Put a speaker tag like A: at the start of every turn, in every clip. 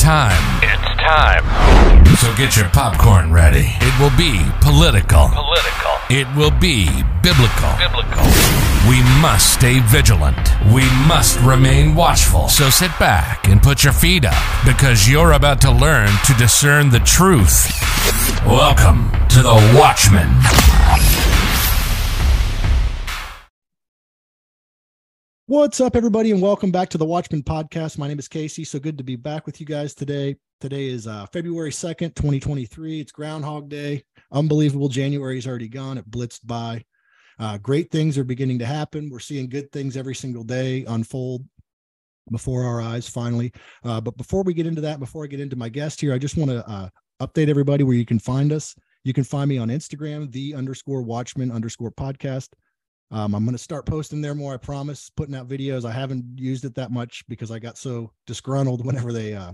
A: time.
B: It's time.
A: So get your popcorn ready. It will be political.
B: Political.
A: It will be biblical.
B: Biblical.
A: We must stay vigilant. We must remain watchful. So sit back and put your feet up because you're about to learn to discern the truth. Welcome to the Watchmen.
C: What's up, everybody, and welcome back to the Watchmen Podcast. My name is Casey. So good to be back with you guys today. Today is uh, February 2nd, 2023. It's Groundhog Day. Unbelievable. January is already gone. It blitzed by. Uh, great things are beginning to happen. We're seeing good things every single day unfold before our eyes, finally. Uh, but before we get into that, before I get into my guest here, I just want to uh, update everybody where you can find us. You can find me on Instagram, the underscore Watchmen underscore podcast. Um, I'm going to start posting there more. I promise. Putting out videos. I haven't used it that much because I got so disgruntled whenever they, uh,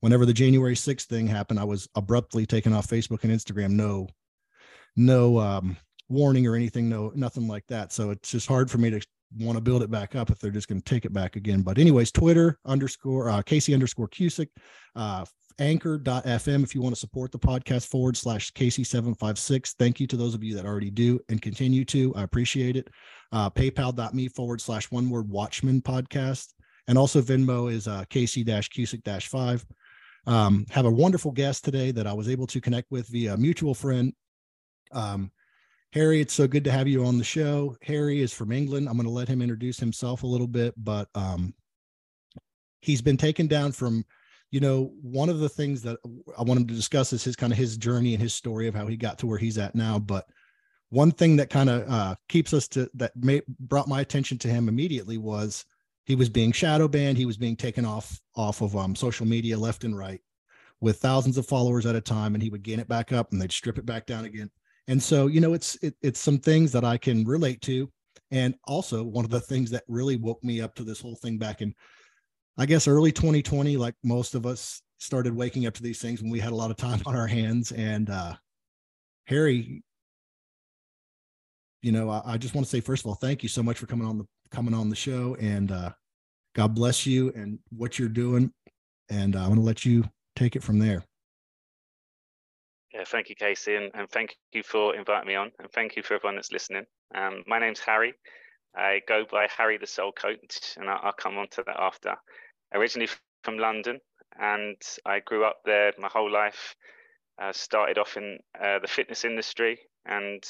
C: whenever the January 6th thing happened. I was abruptly taken off Facebook and Instagram. No, no um, warning or anything. No, nothing like that. So it's just hard for me to want to build it back up if they're just going to take it back again. But anyways, Twitter underscore uh, Casey underscore Cusick, uh, anchor.fm if you want to support the podcast forward slash Casey756. Thank you to those of you that already do and continue to. I appreciate it. Uh, PayPal.me forward slash one word watchmen podcast. And also Venmo is uh, Casey Cusick 5. Um, have a wonderful guest today that I was able to connect with via mutual friend. Um, Harry, it's so good to have you on the show. Harry is from England. I'm going to let him introduce himself a little bit, but um, he's been taken down from you know one of the things that i want him to discuss is his kind of his journey and his story of how he got to where he's at now but one thing that kind of uh, keeps us to that may, brought my attention to him immediately was he was being shadow banned he was being taken off off of um, social media left and right with thousands of followers at a time and he would gain it back up and they'd strip it back down again. And so you know it's it, it's some things that i can relate to. And also one of the things that really woke me up to this whole thing back in I guess early 2020, like most of us started waking up to these things when we had a lot of time on our hands. And uh, Harry, you know, I, I just want to say first of all, thank you so much for coming on the coming on the show, and uh, God bless you and what you're doing. And uh, I'm to let you take it from there.
D: Yeah, thank you, Casey, and, and thank you for inviting me on, and thank you for everyone that's listening. Um, my name's Harry. I go by Harry the Soul Coach, and I'll, I'll come on to that after originally from London, and I grew up there my whole life. Uh, started off in uh, the fitness industry, and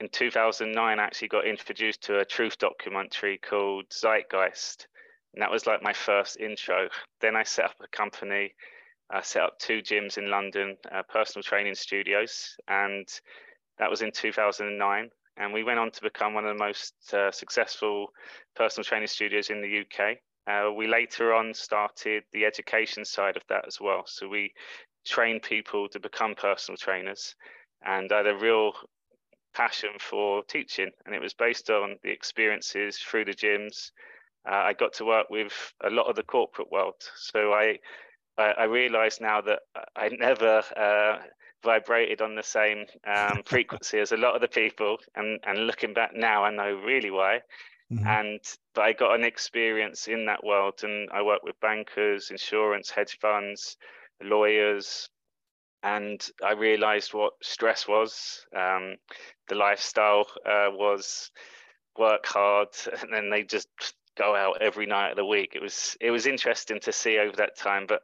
D: in 2009, I actually got introduced to a truth documentary called Zeitgeist, and that was like my first intro. Then I set up a company. I set up two gyms in London, uh, personal training studios, and that was in 2009. And we went on to become one of the most uh, successful personal training studios in the UK. Uh, we later on started the education side of that as well. So we train people to become personal trainers, and I had a real passion for teaching, and it was based on the experiences through the gyms. Uh, I got to work with a lot of the corporate world, so I I, I realised now that I never uh, vibrated on the same um, frequency as a lot of the people, and and looking back now, I know really why. Mm-hmm. And but I got an experience in that world, and I worked with bankers, insurance, hedge funds, lawyers, and I realized what stress was. Um, the lifestyle uh, was work hard, and then they just go out every night of the week. It was it was interesting to see over that time, but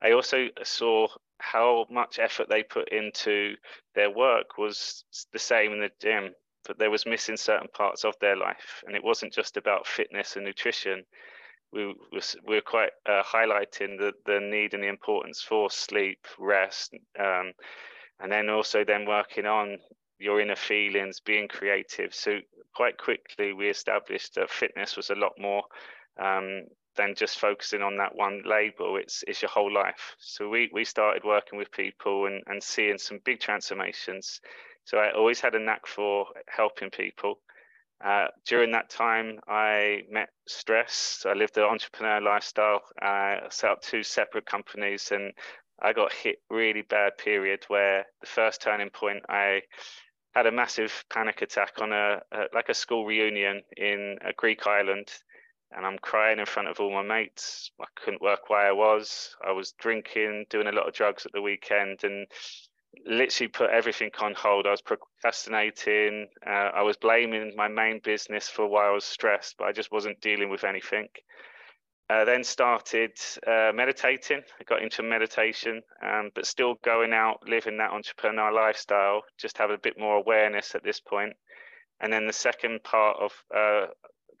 D: I also saw how much effort they put into their work was the same in the gym but there was missing certain parts of their life, and it wasn't just about fitness and nutrition. We we were quite uh, highlighting the the need and the importance for sleep, rest, um, and then also then working on your inner feelings, being creative. So quite quickly we established that fitness was a lot more um, than just focusing on that one label. It's it's your whole life. So we we started working with people and and seeing some big transformations so I always had a knack for helping people. Uh, during that time, I met stress. I lived an entrepreneur lifestyle. I set up two separate companies, and I got hit really bad period where the first turning point, I had a massive panic attack on a, a like a school reunion in a Greek island, and I'm crying in front of all my mates. I couldn't work where I was. I was drinking, doing a lot of drugs at the weekend, and literally put everything on hold. I was procrastinating. Uh, I was blaming my main business for why I was stressed, but I just wasn't dealing with anything. Uh, then started uh, meditating. I got into meditation, um, but still going out, living that entrepreneur lifestyle, just have a bit more awareness at this point. And then the second part of uh,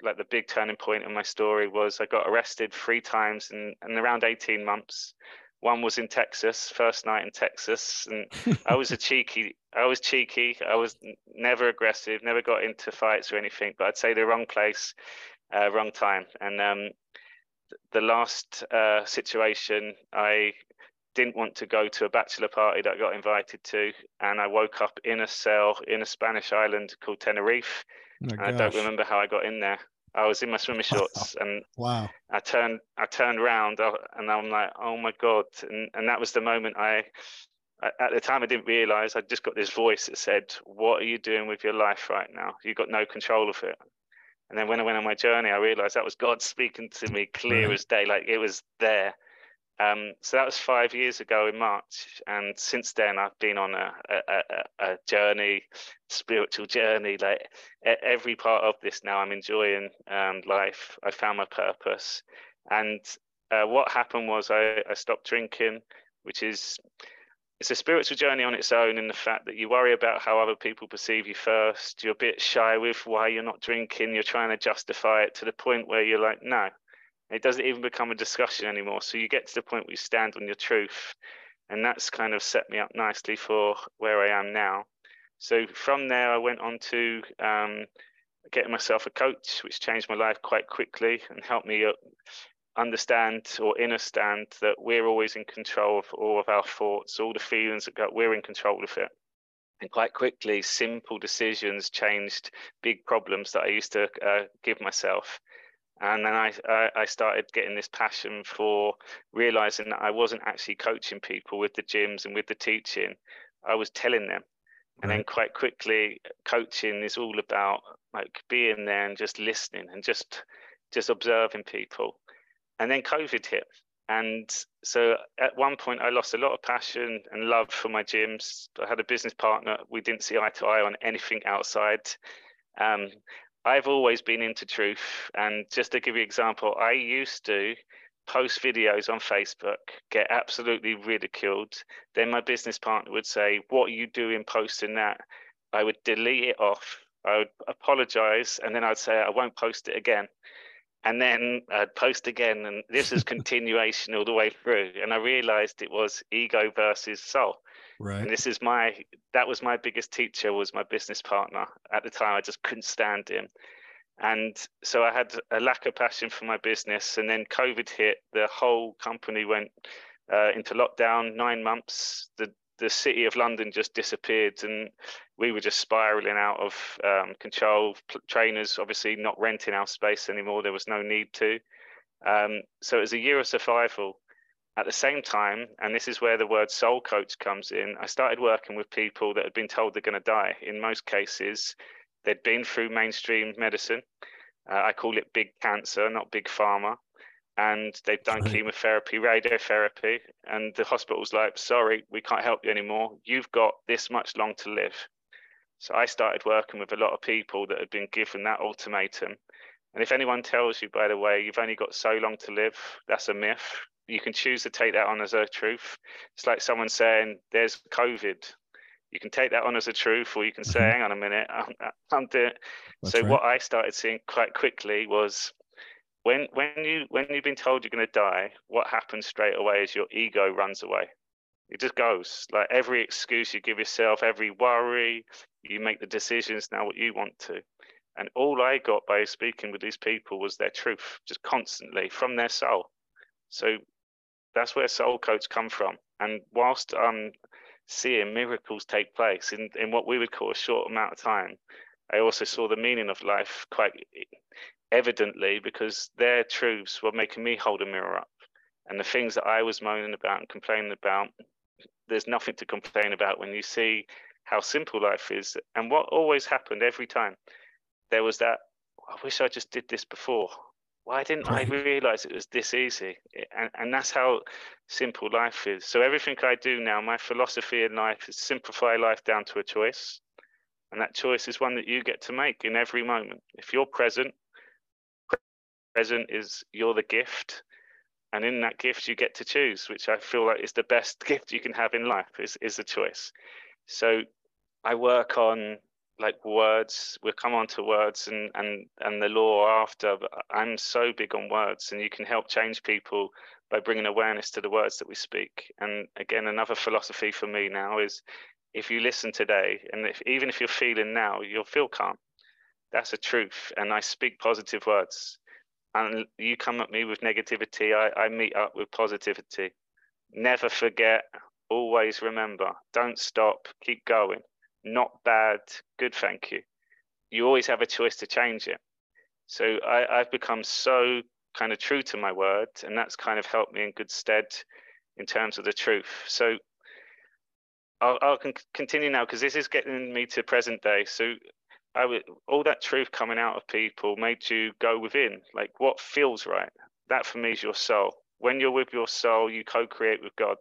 D: like the big turning point in my story was I got arrested three times in, in around 18 months. One was in Texas, first night in Texas, and I was a cheeky. I was cheeky. I was never aggressive, never got into fights or anything. But I'd say the wrong place, uh, wrong time. And um, the last uh, situation, I didn't want to go to a bachelor party that I got invited to, and I woke up in a cell in a Spanish island called Tenerife. Oh I don't remember how I got in there. I was in my swimming shorts and
C: wow.
D: I turned I turned around uh, and I'm like, oh my god! And and that was the moment I, at the time I didn't realize I just got this voice that said, "What are you doing with your life right now? You've got no control of it." And then when I went on my journey, I realized that was God speaking to me clear as day, like it was there. Um, so that was five years ago in March, and since then I've been on a, a, a, journey, spiritual journey. Like every part of this now, I'm enjoying um, life. I found my purpose, and uh, what happened was I, I stopped drinking, which is it's a spiritual journey on its own in the fact that you worry about how other people perceive you first. You're a bit shy with why you're not drinking. You're trying to justify it to the point where you're like, no, it doesn't even become a discussion anymore. So you get to the point where you stand on your truth. And that's kind of set me up nicely for where I am now. So from there, I went on to um, getting myself a coach, which changed my life quite quickly and helped me uh, understand or understand that we're always in control of all of our thoughts, all the feelings that go, we're in control of it. And quite quickly, simple decisions changed big problems that I used to uh, give myself and then I, I started getting this passion for realizing that I wasn't actually coaching people with the gyms and with the teaching. I was telling them. And right. then quite quickly, coaching is all about like being there and just listening and just just observing people. And then COVID hit. And so at one point, I lost a lot of passion and love for my gyms. I had a business partner. We didn't see eye to eye on anything outside. Um, I've always been into truth. And just to give you an example, I used to post videos on Facebook, get absolutely ridiculed. Then my business partner would say, What are you doing posting that? I would delete it off. I would apologize. And then I'd say, I won't post it again. And then I'd post again. And this is continuation all the way through. And I realized it was ego versus soul.
C: Right.
D: And this is my that was my biggest teacher was my business partner. At the time I just couldn't stand him. And so I had a lack of passion for my business and then COVID hit, the whole company went uh, into lockdown, 9 months. The the city of London just disappeared and we were just spiraling out of um, control. Trainers obviously not renting our space anymore. There was no need to. Um, so it was a year of survival. At the same time, and this is where the word soul coach comes in, I started working with people that had been told they're going to die. In most cases, they'd been through mainstream medicine. Uh, I call it big cancer, not big pharma. And they've done right. chemotherapy, radiotherapy, and the hospital's like, sorry, we can't help you anymore. You've got this much long to live. So I started working with a lot of people that had been given that ultimatum. And if anyone tells you, by the way, you've only got so long to live, that's a myth you can choose to take that on as a truth. It's like someone saying, "There's COVID." You can take that on as a truth, or you can say, mm-hmm. "Hang on a minute, I'm, I'm doing." so right. what I started seeing quite quickly was when when you when you've been told you're going to die, what happens straight away is your ego runs away. It just goes like every excuse you give yourself, every worry, you make the decisions now what you want to. And all I got by speaking with these people was their truth, just constantly from their soul. So that's where soul coach come from. And whilst I'm seeing miracles take place in, in what we would call a short amount of time, I also saw the meaning of life quite evidently because their truths were making me hold a mirror up. And the things that I was moaning about and complaining about, there's nothing to complain about when you see how simple life is. And what always happened every time, there was that, I wish I just did this before. Why didn't. I realize it was this easy? And, and that's how simple life is. So everything I do now, my philosophy in life is simplify life down to a choice. And that choice is one that you get to make in every moment. If you're present, present is you're the gift. And in that gift, you get to choose, which I feel like is the best gift you can have in life is, is a choice. So I work on like words we'll come on to words and and and the law after but i'm so big on words and you can help change people by bringing awareness to the words that we speak. And again another philosophy for me now is if you listen today and if even if you're feeling now you'll feel calm. That's a truth. And i speak positive words. And you come at me with negativity i, I meet up with positivity. Never forget always remember don't stop keep going not bad, good, thank you. You always have a choice to change it. So I, I've become so kind of true to my word, and that's kind of helped me in good stead in terms of the truth. So I'll, I'll continue now because this is getting me to present day. So I would, all that truth coming out of people made you go within, like what feels right. That for me is your soul. When you're with your soul, you co-create with God,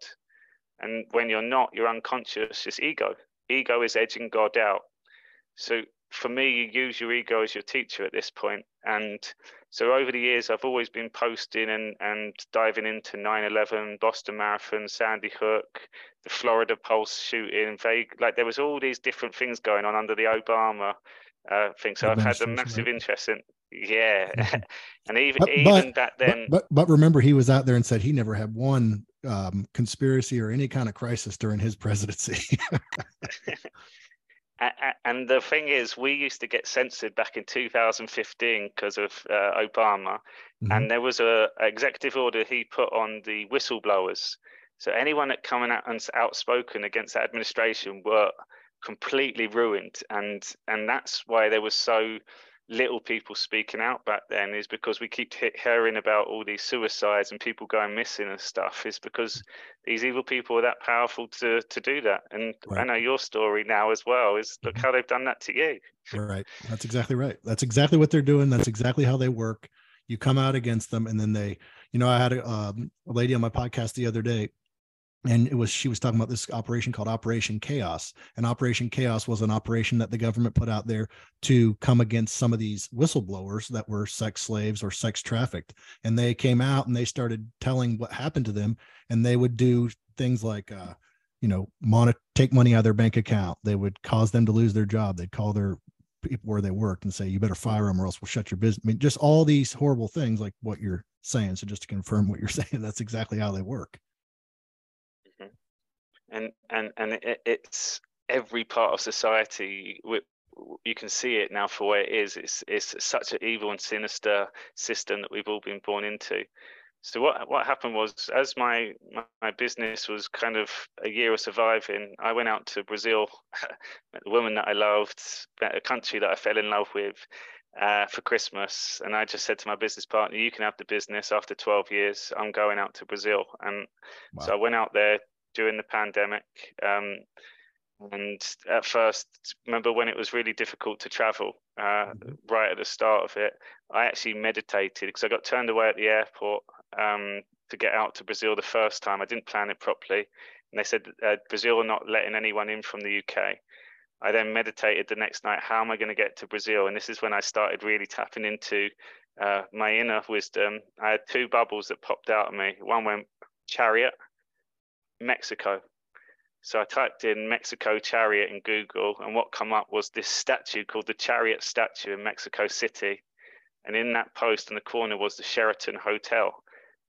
D: and when you're not, you're unconscious. It's ego ego is edging God out. So for me, you use your ego as your teacher at this point. And so over the years, I've always been posting and, and diving into 9 11, Boston Marathon, Sandy Hook, the Florida Pulse shooting. They, like there was all these different things going on under the Obama uh, thing. So I've had a massive right? interest in, yeah. and even, but, even that then.
C: But, but, but remember, he was out there and said he never had one um, conspiracy or any kind of crisis during his presidency.
D: and the thing is, we used to get censored back in 2015 because of uh, Obama, mm-hmm. and there was a, a, executive order he put on the whistleblowers. So anyone that coming out and outspoken against that administration were completely ruined, and and that's why there was so little people speaking out back then is because we keep hearing about all these suicides and people going missing and stuff is because these evil people are that powerful to to do that. And right. i know your story now as well is look mm-hmm. how they've done that to you.
C: Right. That's exactly right. That's exactly what they're doing. That's exactly how they work. You come out against them and then they you know i had a, um, a lady on my podcast the other day and it was she was talking about this operation called operation chaos. And operation chaos was an operation that the government put out there to come against some of these whistleblowers that were sex slaves or sex trafficked. And they came out and they started telling what happened to them. And they would do things like uh you know mon- take money out of their bank account. They would cause them to lose their job. They'd call their people where they worked and say you better fire them or else we'll shut your business. I mean just all these horrible things like what you're saying. So just to confirm what you're saying that's exactly how they work
D: and and and it, it's every part of society. You can see it now for where it is. It's it's such an evil and sinister system that we've all been born into. So what what happened was, as my my business was kind of a year of surviving, I went out to Brazil, met the woman that I loved, met a country that I fell in love with, uh, for Christmas, and I just said to my business partner, "You can have the business after 12 years. I'm going out to Brazil." And wow. so I went out there during the pandemic. Um, and at first, remember when it was really difficult to travel, uh, mm-hmm. right at the start of it, I actually meditated because I got turned away at the airport um, to get out to Brazil the first time. I didn't plan it properly. And they said, uh, Brazil are not letting anyone in from the UK. I then meditated the next night, how am I going to get to Brazil? And this is when I started really tapping into uh, my inner wisdom. I had two bubbles that popped out of me. One went chariot, Mexico. So I typed in Mexico chariot in Google, and what come up was this statue called the Chariot Statue in Mexico City. And in that post in the corner was the Sheraton Hotel.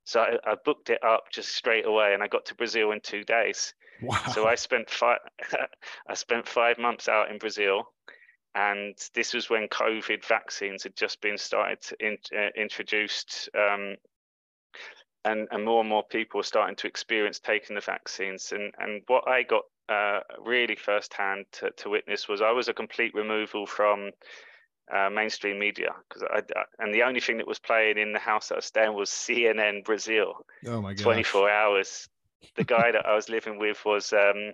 D: So I, I booked it up just straight away, and I got to Brazil in two days. Wow. So I spent five, I spent five months out in Brazil, and this was when COVID vaccines had just been started in, uh, introduced um, and, and more and more people are starting to experience taking the vaccines. And, and what I got uh, really firsthand to, to witness was I was a complete removal from uh, mainstream media because I, I, and the only thing that was playing in the house that I was staying was CNN Brazil.
C: Oh my god!
D: Twenty four hours. The guy that I was living with was um,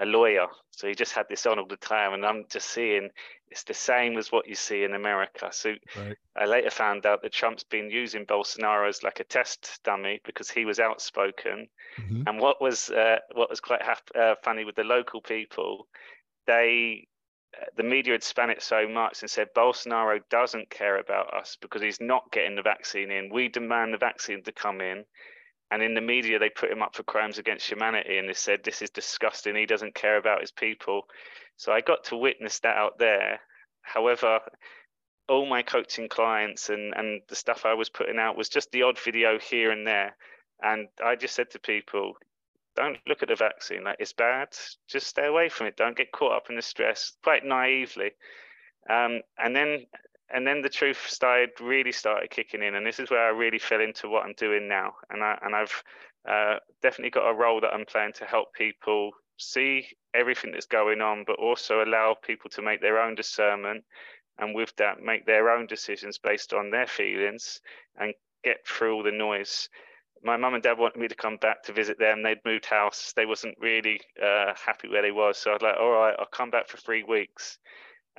D: a lawyer. So he just had this on all the time. And I'm just seeing it's the same as what you see in America. So right. I later found out that Trump's been using Bolsonaro as like a test dummy because he was outspoken. Mm-hmm. And what was uh, what was quite uh, funny with the local people, they the media had spun it so much and said Bolsonaro doesn't care about us because he's not getting the vaccine in. We demand the vaccine to come in. And in the media, they put him up for crimes against humanity and they said, This is disgusting. He doesn't care about his people. So I got to witness that out there. However, all my coaching clients and, and the stuff I was putting out was just the odd video here and there. And I just said to people, don't look at the vaccine like it's bad. Just stay away from it. Don't get caught up in the stress. Quite naively, um, and then and then the truth started really started kicking in, and this is where I really fell into what I'm doing now. And I and I've uh, definitely got a role that I'm playing to help people see everything that's going on, but also allow people to make their own discernment, and with that make their own decisions based on their feelings and get through all the noise my mum and dad wanted me to come back to visit them. They'd moved house. They wasn't really uh, happy where they was. So I was like, all right, I'll come back for three weeks.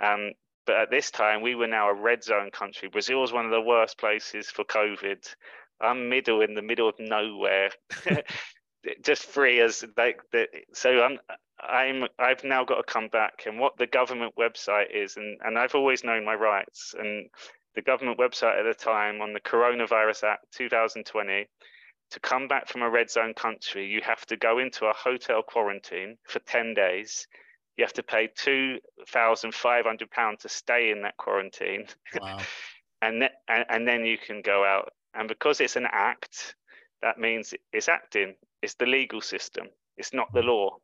D: Um, but at this time, we were now a red zone country. Brazil was one of the worst places for COVID. I'm middle in the middle of nowhere, just free as like the, so I'm I'm I've now got to come back and what the government website is and and I've always known my rights and the government website at the time on the Coronavirus Act 2020 to come back from a red zone country, you have to go into a hotel quarantine for 10 days. You have to pay £2,500 to stay in that quarantine. Wow. and, th- and, and then you can go out. And because it's an act, that means it's acting, it's the legal system, it's not the law.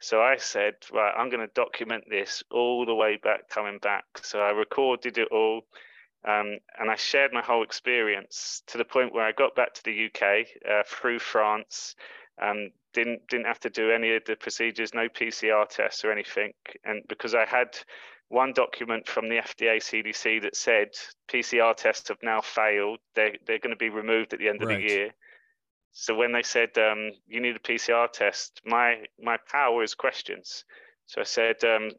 D: So I said, right, I'm going to document this all the way back, coming back. So I recorded it all. Um, and I shared my whole experience to the point where I got back to the UK uh, through France. Um, didn't didn't have to do any of the procedures, no PCR tests or anything, and because I had one document from the FDA CDC that said PCR tests have now failed, they they're going to be removed at the end of right. the year. So when they said um, you need a PCR test, my my power is questions. So I said, um,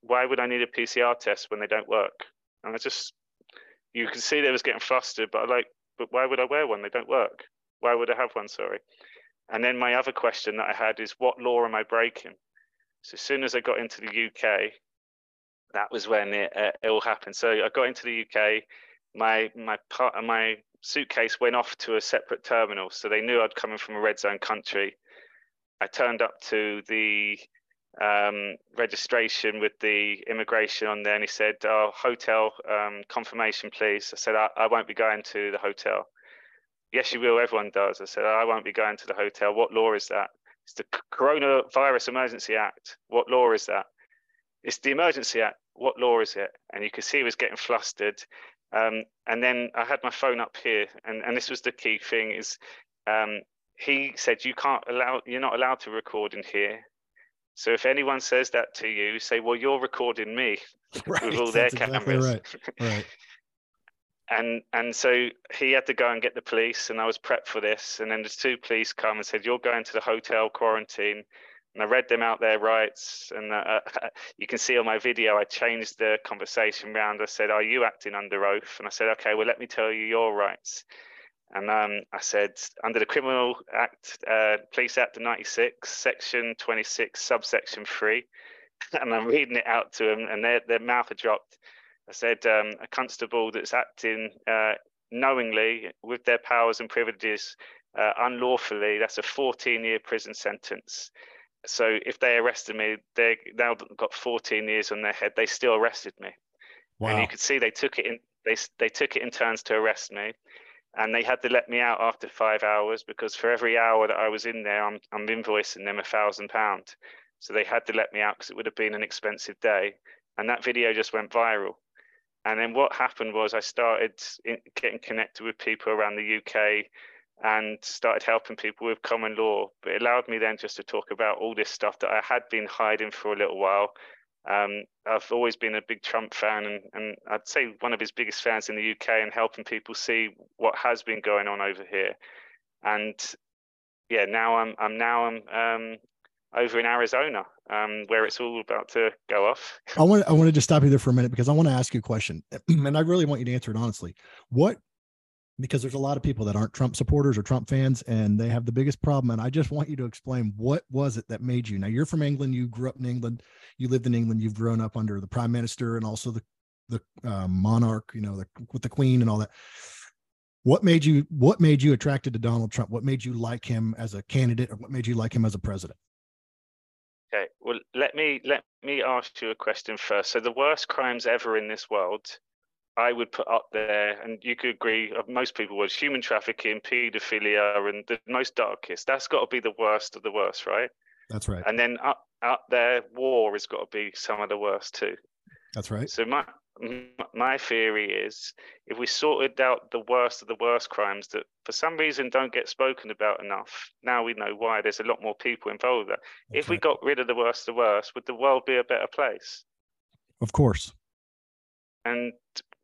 D: why would I need a PCR test when they don't work? And I just you can see they was getting flustered, but I like, but why would I wear one? They don't work. Why would I have one? Sorry. And then my other question that I had is, what law am I breaking? So as soon as I got into the UK, that was when it, uh, it all happened. So I got into the UK. My my part my suitcase went off to a separate terminal, so they knew I'd coming from a red zone country. I turned up to the um, registration with the immigration on there, and he said, "Oh, hotel um, confirmation, please." I said, I, "I won't be going to the hotel." Yes, you will. Everyone does. I said, "I won't be going to the hotel." What law is that? It's the Coronavirus Emergency Act. What law is that? It's the Emergency Act. What law is it? And you could see he was getting flustered. Um, and then I had my phone up here, and, and this was the key thing: is um, he said you can't allow, you're not allowed to record in here so if anyone says that to you, say, "Well, you're recording me right, with all their cameras." Exactly right. right. and and so he had to go and get the police, and I was prepped for this. And then the two police come and said, "You're going to the hotel quarantine." And I read them out their rights, and uh, you can see on my video, I changed the conversation round. I said, "Are you acting under oath?" And I said, "Okay, well, let me tell you your rights." And um, I said, under the Criminal Act, uh, Police Act of 96, Section 26, subsection 3, and I'm reading it out to them, and their, their mouth had dropped. I said, um, a constable that's acting uh, knowingly with their powers and privileges uh, unlawfully, that's a 14 year prison sentence. So if they arrested me, they now got 14 years on their head. They still arrested me. Wow. And you could see they took it in. They, they took it in turns to arrest me and they had to let me out after five hours because for every hour that I was in there, I'm, I'm invoicing them a thousand pound. So they had to let me out because it would have been an expensive day. And that video just went viral. And then what happened was I started getting connected with people around the UK and started helping people with common law. But it allowed me then just to talk about all this stuff that I had been hiding for a little while um, I've always been a big Trump fan, and, and I'd say one of his biggest fans in the UK, and helping people see what has been going on over here. And yeah, now I'm I'm now I'm um, over in Arizona, um, where it's all about to go off.
C: I want I wanted to stop you there for a minute because I want to ask you a question, and I really want you to answer it honestly. What because there's a lot of people that aren't Trump supporters or Trump fans, and they have the biggest problem. And I just want you to explain what was it that made you. Now you're from England. You grew up in England. You lived in England. You've grown up under the prime minister and also the the uh, monarch. You know, the, with the queen and all that. What made you What made you attracted to Donald Trump? What made you like him as a candidate, or what made you like him as a president?
D: Okay, well, let me let me ask you a question first. So, the worst crimes ever in this world I would put up there, and you could agree, uh, most people would, human trafficking, paedophilia, and the most darkest. That's got to be the worst of the worst, right?
C: That's right.
D: And then up up there, war has got to be some of the worst too.
C: That's right.
D: So my my theory is, if we sorted out the worst of the worst crimes that for some reason don't get spoken about enough, now we know why. There's a lot more people involved there. That's if we got rid of the worst of the worst, would the world be a better place?
C: Of course.
D: And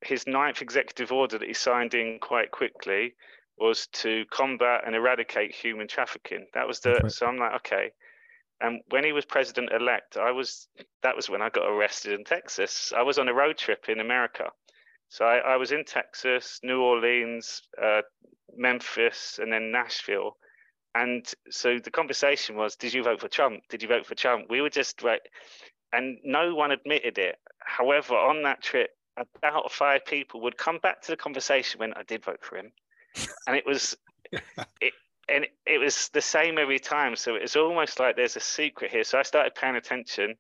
D: his ninth executive order that he signed in quite quickly was to combat and eradicate human trafficking. That was the so I'm like, okay. And when he was president elect, I was that was when I got arrested in Texas. I was on a road trip in America. So I, I was in Texas, New Orleans, uh, Memphis, and then Nashville. And so the conversation was, did you vote for Trump? Did you vote for Trump? We were just right. And no one admitted it. However, on that trip, about five people would come back to the conversation when I did vote for him, and it was it, and it was the same every time. So it was almost like there's a secret here. So I started paying attention,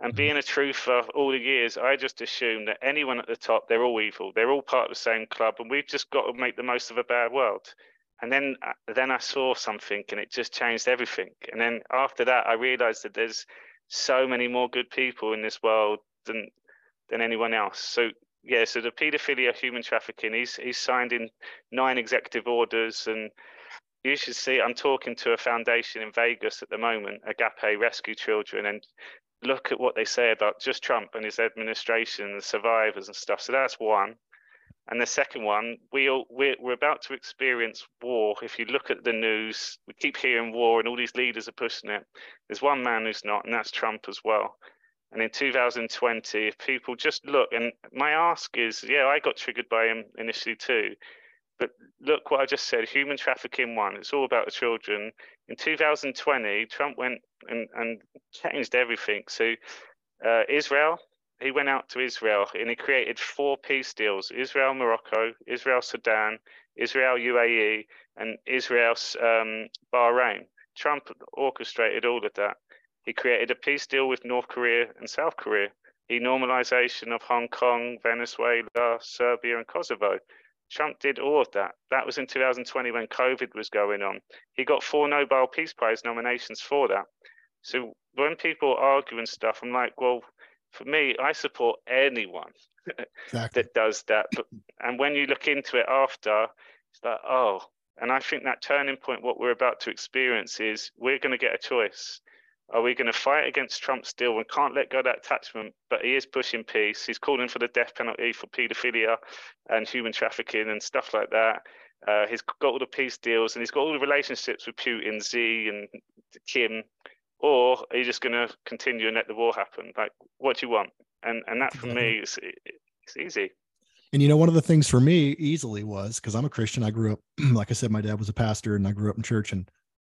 D: and mm-hmm. being a truther all the years, I just assumed that anyone at the top, they're all evil. They're all part of the same club, and we've just got to make the most of a bad world. And then, uh, then I saw something, and it just changed everything. And then after that, I realized that there's so many more good people in this world than than anyone else. So yeah, so the paedophilia, human trafficking, he's he's signed in nine executive orders, and you should see. I'm talking to a foundation in Vegas at the moment, Agape Rescue Children, and look at what they say about just Trump and his administration, and the survivors and stuff. So that's one. And the second one, we all, we're, we're about to experience war. If you look at the news, we keep hearing war, and all these leaders are pushing it. There's one man who's not, and that's Trump as well. And in 2020, if people just look, and my ask is, yeah, I got triggered by him initially too. But look what I just said human trafficking one, it's all about the children. In 2020, Trump went and, and changed everything. So, uh, Israel, he went out to Israel and he created four peace deals Israel, Morocco, Israel, Sudan, Israel, UAE, and Israel, um, Bahrain. Trump orchestrated all of that. He created a peace deal with North Korea and South Korea. He normalization of Hong Kong, Venezuela, Serbia, and Kosovo. Trump did all of that. That was in 2020 when COVID was going on. He got four Nobel Peace Prize nominations for that. So when people argue and stuff, I'm like, well, for me, I support anyone exactly. that does that. But, and when you look into it after, it's like, oh, and I think that turning point, what we're about to experience is we're going to get a choice. Are we going to fight against Trump still? We can't let go of that attachment, but he is pushing peace. He's calling for the death penalty for paedophilia and human trafficking and stuff like that. Uh, he's got all the peace deals and he's got all the relationships with Putin, Xi, and Kim. Or are you just going to continue and let the war happen? Like, what do you want? And and that for me is it's easy.
C: And you know, one of the things for me easily was because I'm a Christian. I grew up, like I said, my dad was a pastor, and I grew up in church. And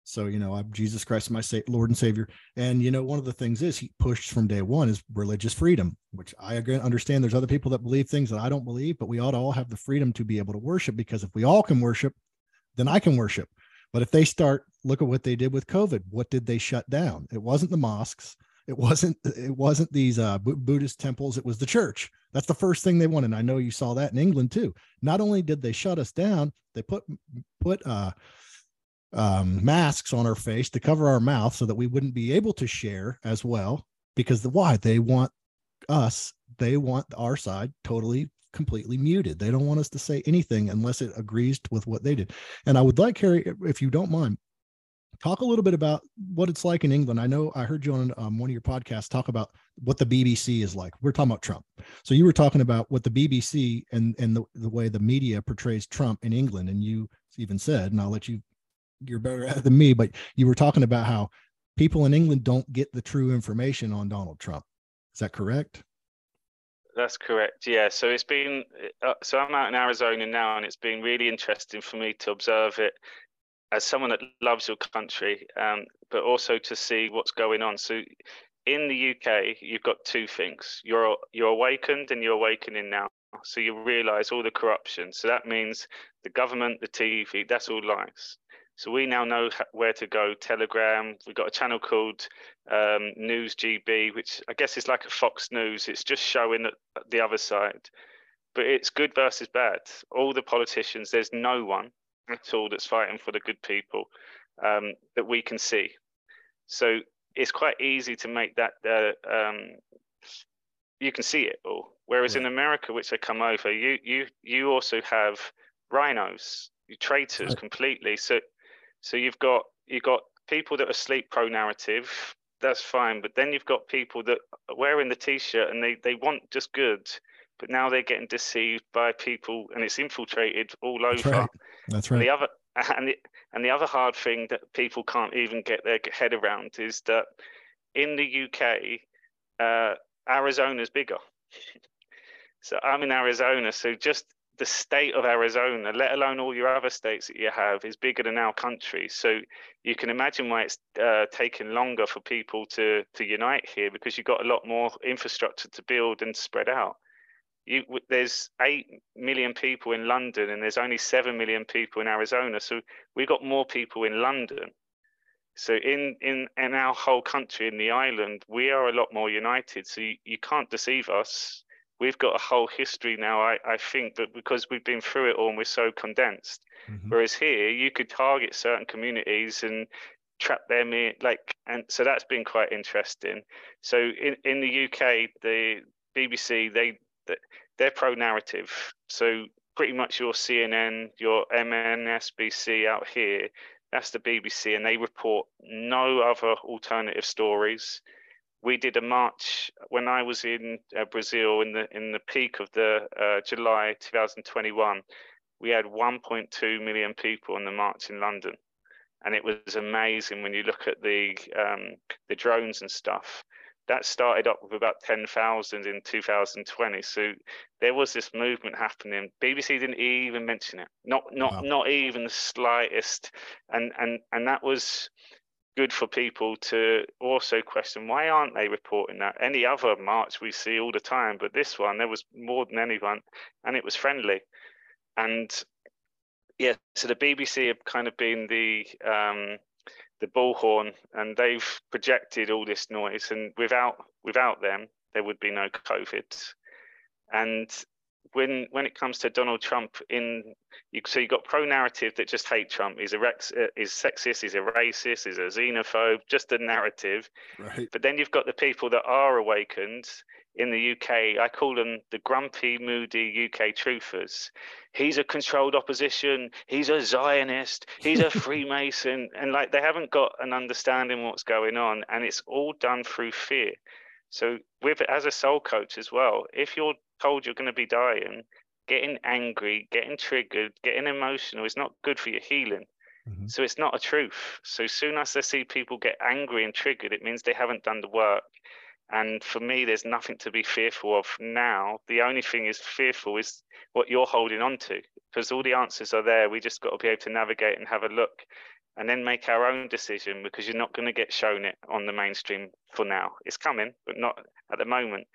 C: so, you know, I'm Jesus Christ, my sa- Lord and Savior. And, you know, one of the things is he pushed from day one is religious freedom, which I again understand there's other people that believe things that I don't believe, but we ought to all have the freedom to be able to worship because if we all can worship, then I can worship. But if they start, look at what they did with COVID. What did they shut down? It wasn't the mosques. It wasn't. It wasn't these uh, Buddhist temples. It was the church. That's the first thing they wanted. I know you saw that in England too. Not only did they shut us down, they put put uh, um, masks on our face to cover our mouth so that we wouldn't be able to share as well. Because the why they want us, they want our side totally completely muted. They don't want us to say anything unless it agrees with what they did. And I would like Harry, if you don't mind, talk a little bit about what it's like in England. I know I heard you on um, one of your podcasts talk about what the BBC is like. We're talking about Trump. So you were talking about what the BBC and and the, the way the media portrays Trump in England, and you even said, and I'll let you you're better at than me, but you were talking about how people in England don't get the true information on Donald Trump. Is that correct?
D: That's correct. Yeah. So it's been, uh, so I'm out in Arizona now, and it's been really interesting for me to observe it as someone that loves your country, um, but also to see what's going on. So in the UK, you've got two things. You're you're awakened, and you're awakening now. So you realise all the corruption. So that means the government, the TV, that's all lies. So we now know where to go. Telegram. We've got a channel called um, News GB, which I guess is like a Fox News. It's just showing the other side, but it's good versus bad. All the politicians, there's no one at all that's fighting for the good people um, that we can see. So it's quite easy to make that. Uh, um, you can see it all. Whereas in America, which they come over, you you you also have RINOs, traitors completely. So so you've got you've got people that are sleep pro narrative. That's fine, but then you've got people that are wearing the t-shirt and they they want just good, but now they're getting deceived by people, and it's infiltrated all over.
C: That's right. That's right.
D: And the other and the, and the other hard thing that people can't even get their head around is that in the UK, uh, Arizona's bigger. so I'm in Arizona, so just the state of Arizona, let alone all your other states that you have, is bigger than our country. So you can imagine why it's uh, taken longer for people to to unite here because you've got a lot more infrastructure to build and spread out. You, there's eight million people in London and there's only seven million people in Arizona. So we've got more people in London. So in in in our whole country, in the island, we are a lot more united. So you, you can't deceive us we've got a whole history now, I, I think, that because we've been through it all and we're so condensed. Mm-hmm. Whereas here, you could target certain communities and trap them in, like, and so that's been quite interesting. So in, in the UK, the BBC, they, they're pro narrative. So pretty much your CNN, your MSNBC out here, that's the BBC, and they report no other alternative stories we did a march when I was in uh, Brazil in the in the peak of the uh, July 2021. We had 1.2 million people on the march in London, and it was amazing when you look at the um, the drones and stuff. That started up with about 10,000 in 2020. So there was this movement happening. BBC didn't even mention it, not not wow. not even the slightest, and and and that was good for people to also question why aren't they reporting that? Any other march we see all the time, but this one there was more than anyone, and it was friendly. And yeah, so the BBC have kind of been the um, the bullhorn, and they've projected all this noise, and without without them, there would be no COVID. And when when it comes to Donald Trump in you, so you've got pro narrative that just hate Trump. He's a rex, uh, is sexist is a racist he's a xenophobe just a narrative. Right. but then you've got the people that are awakened in the UK I call them the grumpy moody UK truthers he's a controlled opposition. He's a Zionist. He's a Freemason. And like they haven't got an understanding what's going on and it's all done through fear. So with as a soul coach as well if you're told you're going to be dying, getting angry, getting triggered, getting emotional is not good for your healing. Mm-hmm. So it's not a truth. So soon as I see people get angry and triggered, it means they haven't done the work. And for me, there's nothing to be fearful of now. The only thing is fearful is what you're holding on to, because all the answers are there. We just got to be able to navigate and have a look and then make our own decision because you're not going to get shown it on the mainstream for now. It's coming, but not at the moment.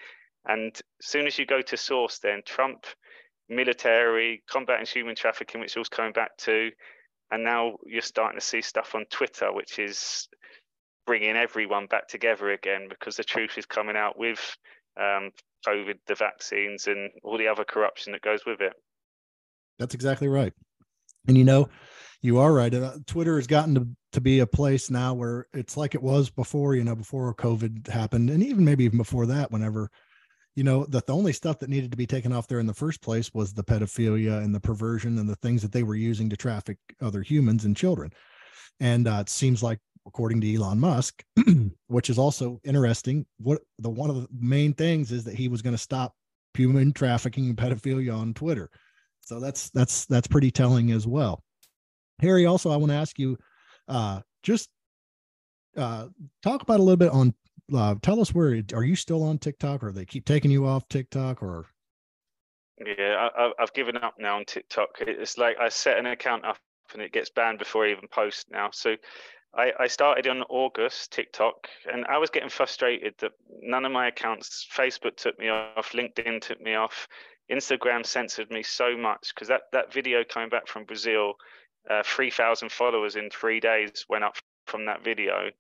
D: And as soon as you go to source, then Trump, military, combating human trafficking, which was coming back to, and now you're starting to see stuff on Twitter, which is bringing everyone back together again because the truth is coming out with um, COVID, the vaccines, and all the other corruption that goes with it.
C: That's exactly right. And you know, you are right. Uh, Twitter has gotten to, to be a place now where it's like it was before, you know, before COVID happened, and even maybe even before that, whenever you know the, the only stuff that needed to be taken off there in the first place was the pedophilia and the perversion and the things that they were using to traffic other humans and children and uh, it seems like according to elon musk which is also interesting what the one of the main things is that he was going to stop human trafficking and pedophilia on twitter so that's that's that's pretty telling as well harry also i want to ask you uh just uh, talk about a little bit on. Uh, tell us where are you still on TikTok, or they keep taking you off TikTok, or?
D: Yeah, I, I've given up now on TikTok. It's like I set an account up and it gets banned before I even post now. So I, I started on August TikTok, and I was getting frustrated that none of my accounts, Facebook took me off, LinkedIn took me off, Instagram censored me so much because that that video coming back from Brazil, uh, three thousand followers in three days went up from that video,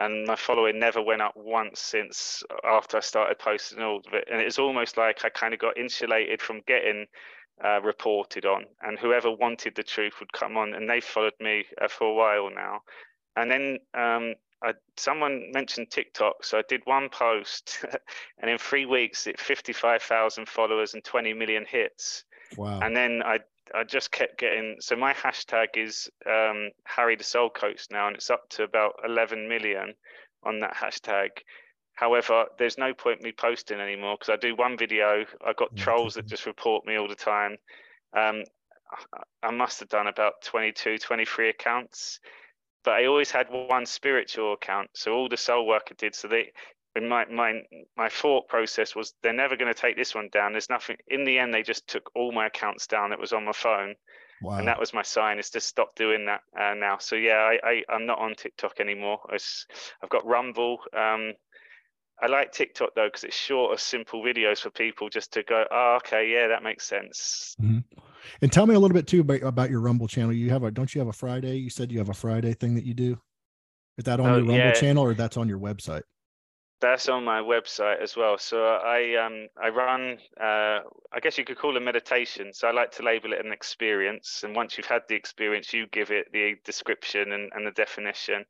D: and my following never went up once since after I started posting all of it, and it's almost like I kind of got insulated from getting uh, reported on, and whoever wanted the truth would come on, and they followed me uh, for a while now. And then um, I, someone mentioned TikTok, so I did one post, and in three weeks, it 55,000 followers and 20 million hits.
C: Wow!
D: And then I I just kept getting. So my hashtag is um, Harry the Soul Coach now, and it's up to about 11 million on that hashtag. However, there's no point me posting anymore because I do one video. I got trolls that just report me all the time. Um, I must have done about 22, 23 accounts but I always had one spiritual account. So all the soul work I did, so they, in my my my thought process was they're never going to take this one down. There's nothing. In the end, they just took all my accounts down that was on my phone, wow. and that was my sign is to stop doing that uh, now. So yeah, I, I am not on TikTok anymore. It's, I've got Rumble. Um, I like TikTok though because it's shorter, simple videos for people just to go, oh, okay, yeah, that makes sense.
C: Mm-hmm. And tell me a little bit too about, about your Rumble channel. You have a don't you have a Friday? You said you have a Friday thing that you do. Is that on oh, your Rumble yeah. channel or that's on your website?
D: That's on my website as well. So I um I run uh I guess you could call it meditation. So I like to label it an experience. And once you've had the experience, you give it the description and, and the definition.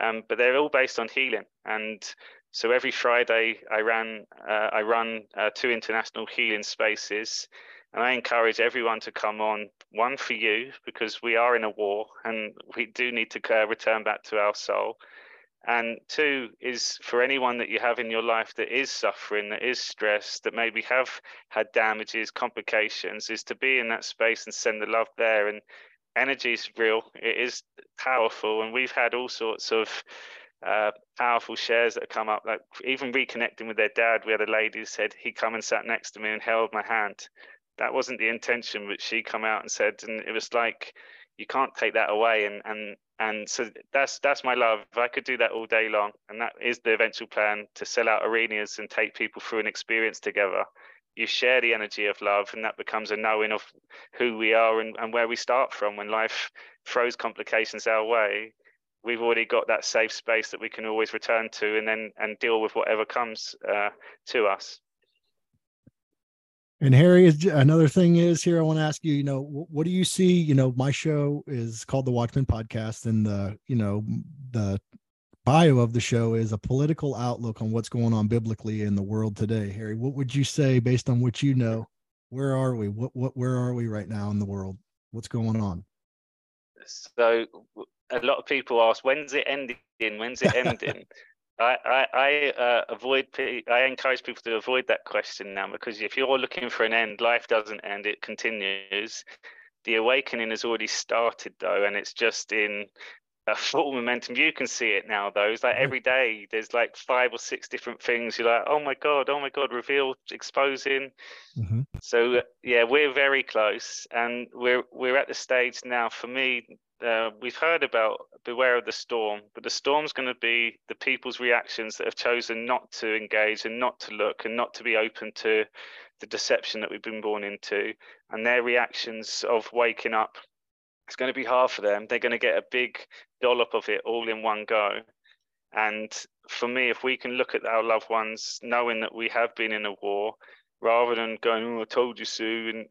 D: Um, but they're all based on healing. And so every Friday I ran uh, I run uh, two international healing spaces and I encourage everyone to come on, one for you, because we are in a war and we do need to uh, return back to our soul. And two is for anyone that you have in your life that is suffering, that is stressed, that maybe have had damages, complications, is to be in that space and send the love there. And energy is real, it is powerful. And we've had all sorts of uh, powerful shares that have come up. Like even reconnecting with their dad, we had a lady who said he come and sat next to me and held my hand that wasn't the intention but she come out and said and it was like you can't take that away. And and and so that's that's my love. I could do that all day long. And that is the eventual plan to sell out arenas and take people through an experience together. You share the energy of love and that becomes a knowing of who we are and, and where we start from. When life throws complications our way we've already got that safe space that we can always return to and then and deal with whatever comes uh, to us
C: and Harry is another thing is here. I want to ask you, you know, what do you see? You know, my show is called the Watchmen Podcast, and the you know the bio of the show is a political outlook on what's going on biblically in the world today. Harry, what would you say based on what you know? Where are we? What what where are we right now in the world? What's going on?
D: So a lot of people ask, when's it ending? When's it ending? I, I, I uh, avoid. I encourage people to avoid that question now because if you're looking for an end, life doesn't end; it continues. The awakening has already started, though, and it's just in a full momentum. You can see it now, though. It's like every day there's like five or six different things. You're like, oh my god, oh my god, reveal, exposing. Mm-hmm. So yeah, we're very close, and we're we're at the stage now. For me, uh, we've heard about beware of the storm, but the storm's going to be the people's reactions that have chosen not to engage and not to look and not to be open to the deception that we've been born into, and their reactions of waking up. It's going to be hard for them. They're going to get a big dollop of it all in one go. And for me, if we can look at our loved ones, knowing that we have been in a war, rather than going, "Oh, I told you, so, and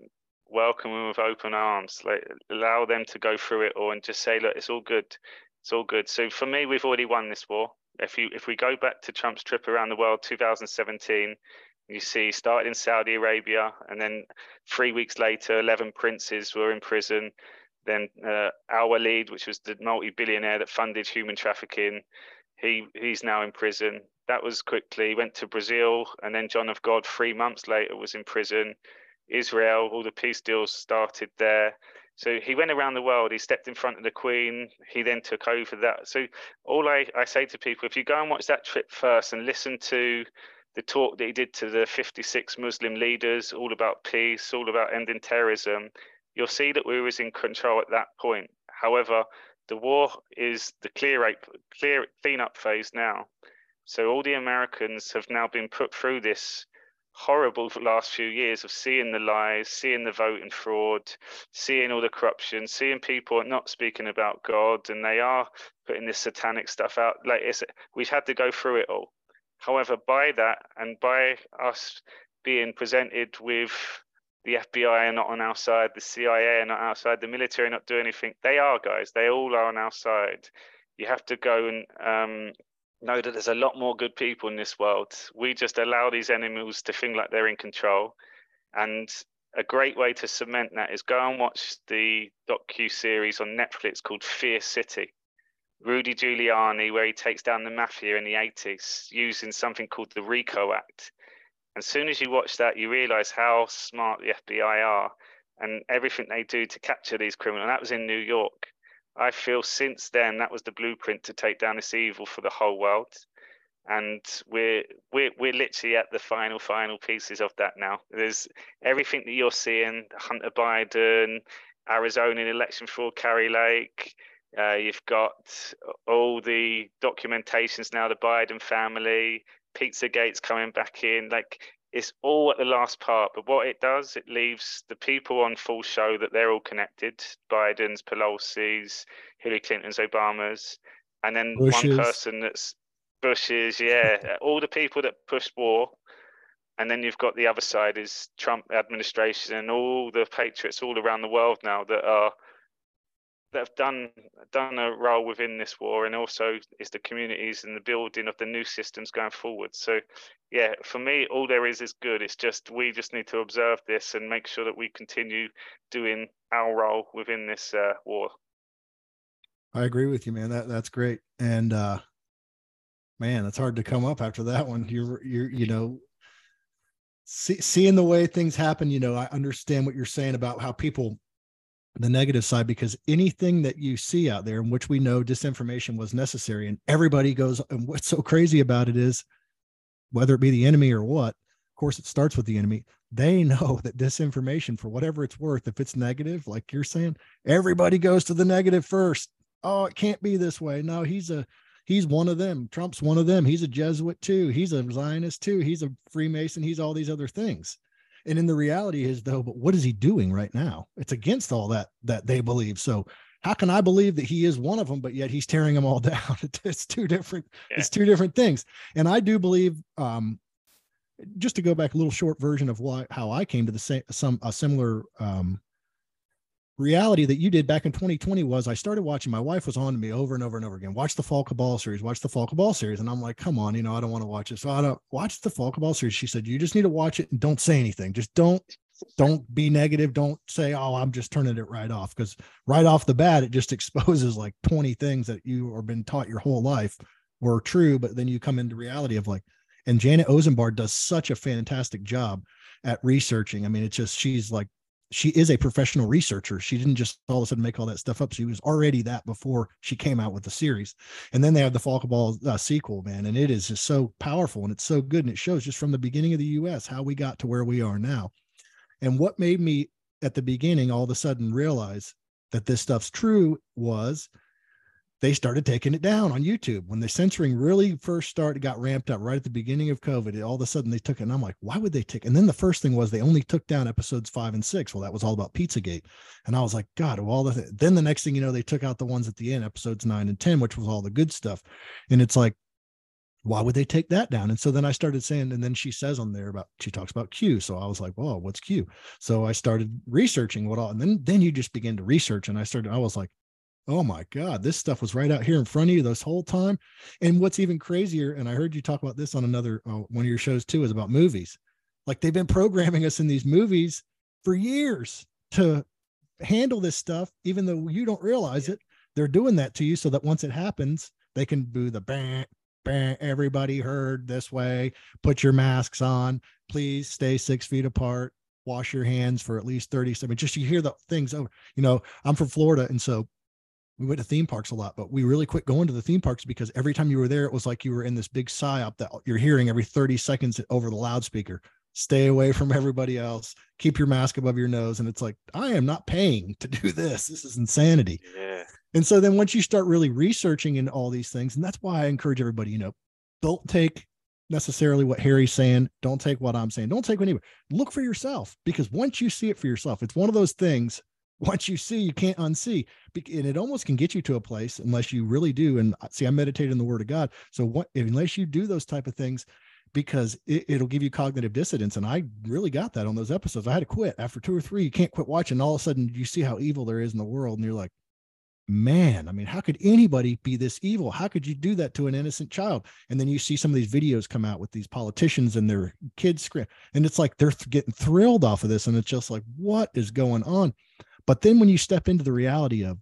D: welcome them with open arms. Like allow them to go through it all and just say, look, it's all good. It's all good. So for me, we've already won this war. If you if we go back to Trump's trip around the world, 2017, you see started in Saudi Arabia, and then three weeks later, 11 princes were in prison. Then uh, Al Walid, which was the multi-billionaire that funded human trafficking, he he's now in prison. That was quickly went to Brazil, and then John of God three months later was in prison. Israel, all the peace deals started there. So he went around the world. He stepped in front of the Queen. He then took over that. So all I, I say to people, if you go and watch that trip first and listen to the talk that he did to the 56 Muslim leaders, all about peace, all about ending terrorism, you'll see that we was in control at that point. However, the war is the clear, clear cleanup phase now. So all the Americans have now been put through this horrible last few years of seeing the lies, seeing the voting fraud, seeing all the corruption, seeing people not speaking about God, and they are putting this satanic stuff out. Like it's, we've had to go through it all. However, by that and by us being presented with the FBI are not on our side, the CIA are not outside, the military are not doing anything. They are, guys. They all are on our side. You have to go and um, know that there's a lot more good people in this world. We just allow these animals to think like they're in control. And a great way to cement that is go and watch the docu series on Netflix called Fear City. Rudy Giuliani, where he takes down the mafia in the 80s using something called the RICO Act. As soon as you watch that, you realize how smart the FBI are and everything they do to capture these criminals. And that was in New York. I feel since then that was the blueprint to take down this evil for the whole world. And we're we're we're literally at the final final pieces of that now. There's everything that you're seeing: Hunter Biden, Arizona election fraud, Kari Lake. Uh, you've got all the documentations now. The Biden family, Pizzagate's coming back in. Like it's all at the last part. But what it does, it leaves the people on full show that they're all connected Biden's, Pelosi's, Hillary Clinton's, Obama's, and then one person that's Bush's, yeah, all the people that pushed war. And then you've got the other side is Trump administration and all the patriots all around the world now that are that have done done a role within this war and also is the communities and the building of the new systems going forward. So yeah for me all there is is good. It's just we just need to observe this and make sure that we continue doing our role within this uh, war.
C: I agree with you man. That that's great. And uh man it's hard to come up after that one. You're you're you know see, seeing the way things happen you know i understand what you're saying about how people the negative side because anything that you see out there in which we know disinformation was necessary and everybody goes and what's so crazy about it is whether it be the enemy or what of course it starts with the enemy. They know that disinformation for whatever it's worth if it's negative like you're saying everybody goes to the negative first. Oh it can't be this way. No he's a he's one of them. Trump's one of them. He's a jesuit too. He's a zionist too. He's a freemason. He's all these other things and in the reality is though but what is he doing right now? It's against all that that they believe. So how can i believe that he is one of them but yet he's tearing them all down? It's two different yeah. it's two different things. And i do believe um just to go back a little short version of why how i came to the same some a similar um reality that you did back in 2020 was I started watching. My wife was on to me over and over and over again. Watch the Fall Cabal series. Watch the Fall Cabal series. And I'm like, come on, you know, I don't want to watch it. So I don't watch the Fall Cabal series. She said, you just need to watch it and don't say anything. Just don't don't be negative. Don't say, oh, I'm just turning it right off. Because right off the bat, it just exposes like 20 things that you have been taught your whole life were true. But then you come into reality of like, and Janet Ossebaard does such a fantastic job at researching. I mean, it's just she's like she is a professional researcher. She didn't just all of a sudden make all that stuff up. She was already that before she came out with the series. And then they have the Fall Cabal uh, sequel, man, and it is just so powerful and it's so good. And it shows just from the beginning of the U.S. how we got to where we are now. And what made me at the beginning all of a sudden realize that this stuff's true was they started taking it down on YouTube when the censoring really first started, got ramped up right at the beginning of COVID. All of a sudden they took it, and I'm like, why would they take? And then the first thing was they only took down episodes five and six. Well, that was all about Pizzagate, and I was like, God, all the. Th-. Then the next thing you know, they took out the ones at the end, episodes nine and ten, which was all the good stuff, and it's like, why would they take that down? And so then I started saying, and then she says on there about she talks about Q. So I was like, well, what's Q? So I started researching what all, and then then you just begin to research, and I started. I was like oh my god this stuff was right out here in front of you this whole time. And what's even crazier and i heard you talk about this on another uh, one of your shows too is about movies. Like they've been programming us in these movies for years to handle this stuff even though you don't realize it. They're doing that to you so that once it happens they can do the bang bang everybody heard this way. Put your masks on. Please stay six feet apart. Wash your hands for at least 30 I mean, just you hear the things over, you know, I'm from Florida. And so we went to theme parks a lot, but we really quit going to the theme parks because every time you were there, it was like you were in this big psyop that you're hearing every 30 seconds over the loudspeaker. Stay away from everybody else. Keep your mask above your nose. And it's like, I am not paying to do this. This is insanity.
D: Yeah.
C: And so then once you start really researching into all these things, and that's why I encourage everybody, you know, don't take necessarily what Harry's saying. Don't take what I'm saying. Don't take what anybody. Look for yourself because once you see it for yourself, it's one of those things. Once you see, you can't unsee, and it almost can get you to a place unless you really do. And uh, see, I meditate in the Word of God. So what unless you do those type of things, because it, will give you cognitive dissonance. And I really got that on those episodes. I had to quit after two or three. You can't quit watching. All of a sudden, you see how evil there is in the world, and you're like, man, I mean, how could anybody be this evil? How could you do that to an innocent child? And then you see some of these videos come out with these politicians and their kids scream, and it's like they're th- getting thrilled off of this, and it's just like, what is going on? But then when you step into the reality of,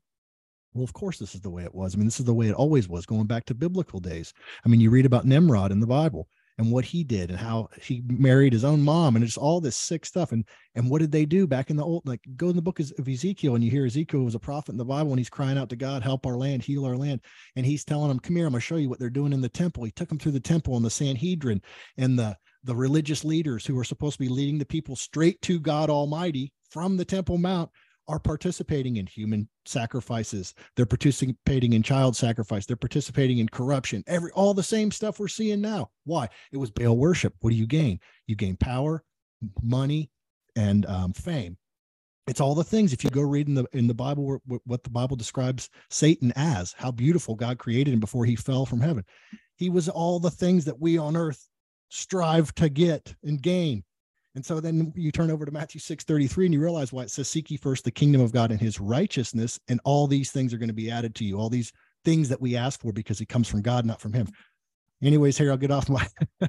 C: well, of course, this is the way it was. I mean, this is the way it always was, going back to biblical days. I mean, you read about Nimrod in the Bible and what he did and how he married his own mom and just all this sick stuff. And and what did they do back in the old like go in the book of Ezekiel and you hear Ezekiel was a prophet in the Bible and he's crying out to God, help our land, heal our land. And he's telling them, Come here, I'm gonna show you what they're doing in the temple. He took them through the temple and the Sanhedrin and the the religious leaders who were supposed to be leading the people straight to God Almighty from the Temple Mount are participating in human sacrifices. They're participating in child sacrifice. They're participating in corruption. Every all the same stuff we're seeing now. Why? It was Baal worship. What do you gain? You gain power, money, and um, fame. It's all the things. If you go read in the in the Bible what the Bible describes Satan as, how beautiful God created him before he fell from heaven. He was all the things that we on earth strive to get and gain. And so then you turn over to Matthew 6 33 and you realize why it says, Seek ye first the kingdom of God and his righteousness, and all these things are going to be added to you. All these things that we ask for because it comes from God, not from him. Anyways, here I'll get off my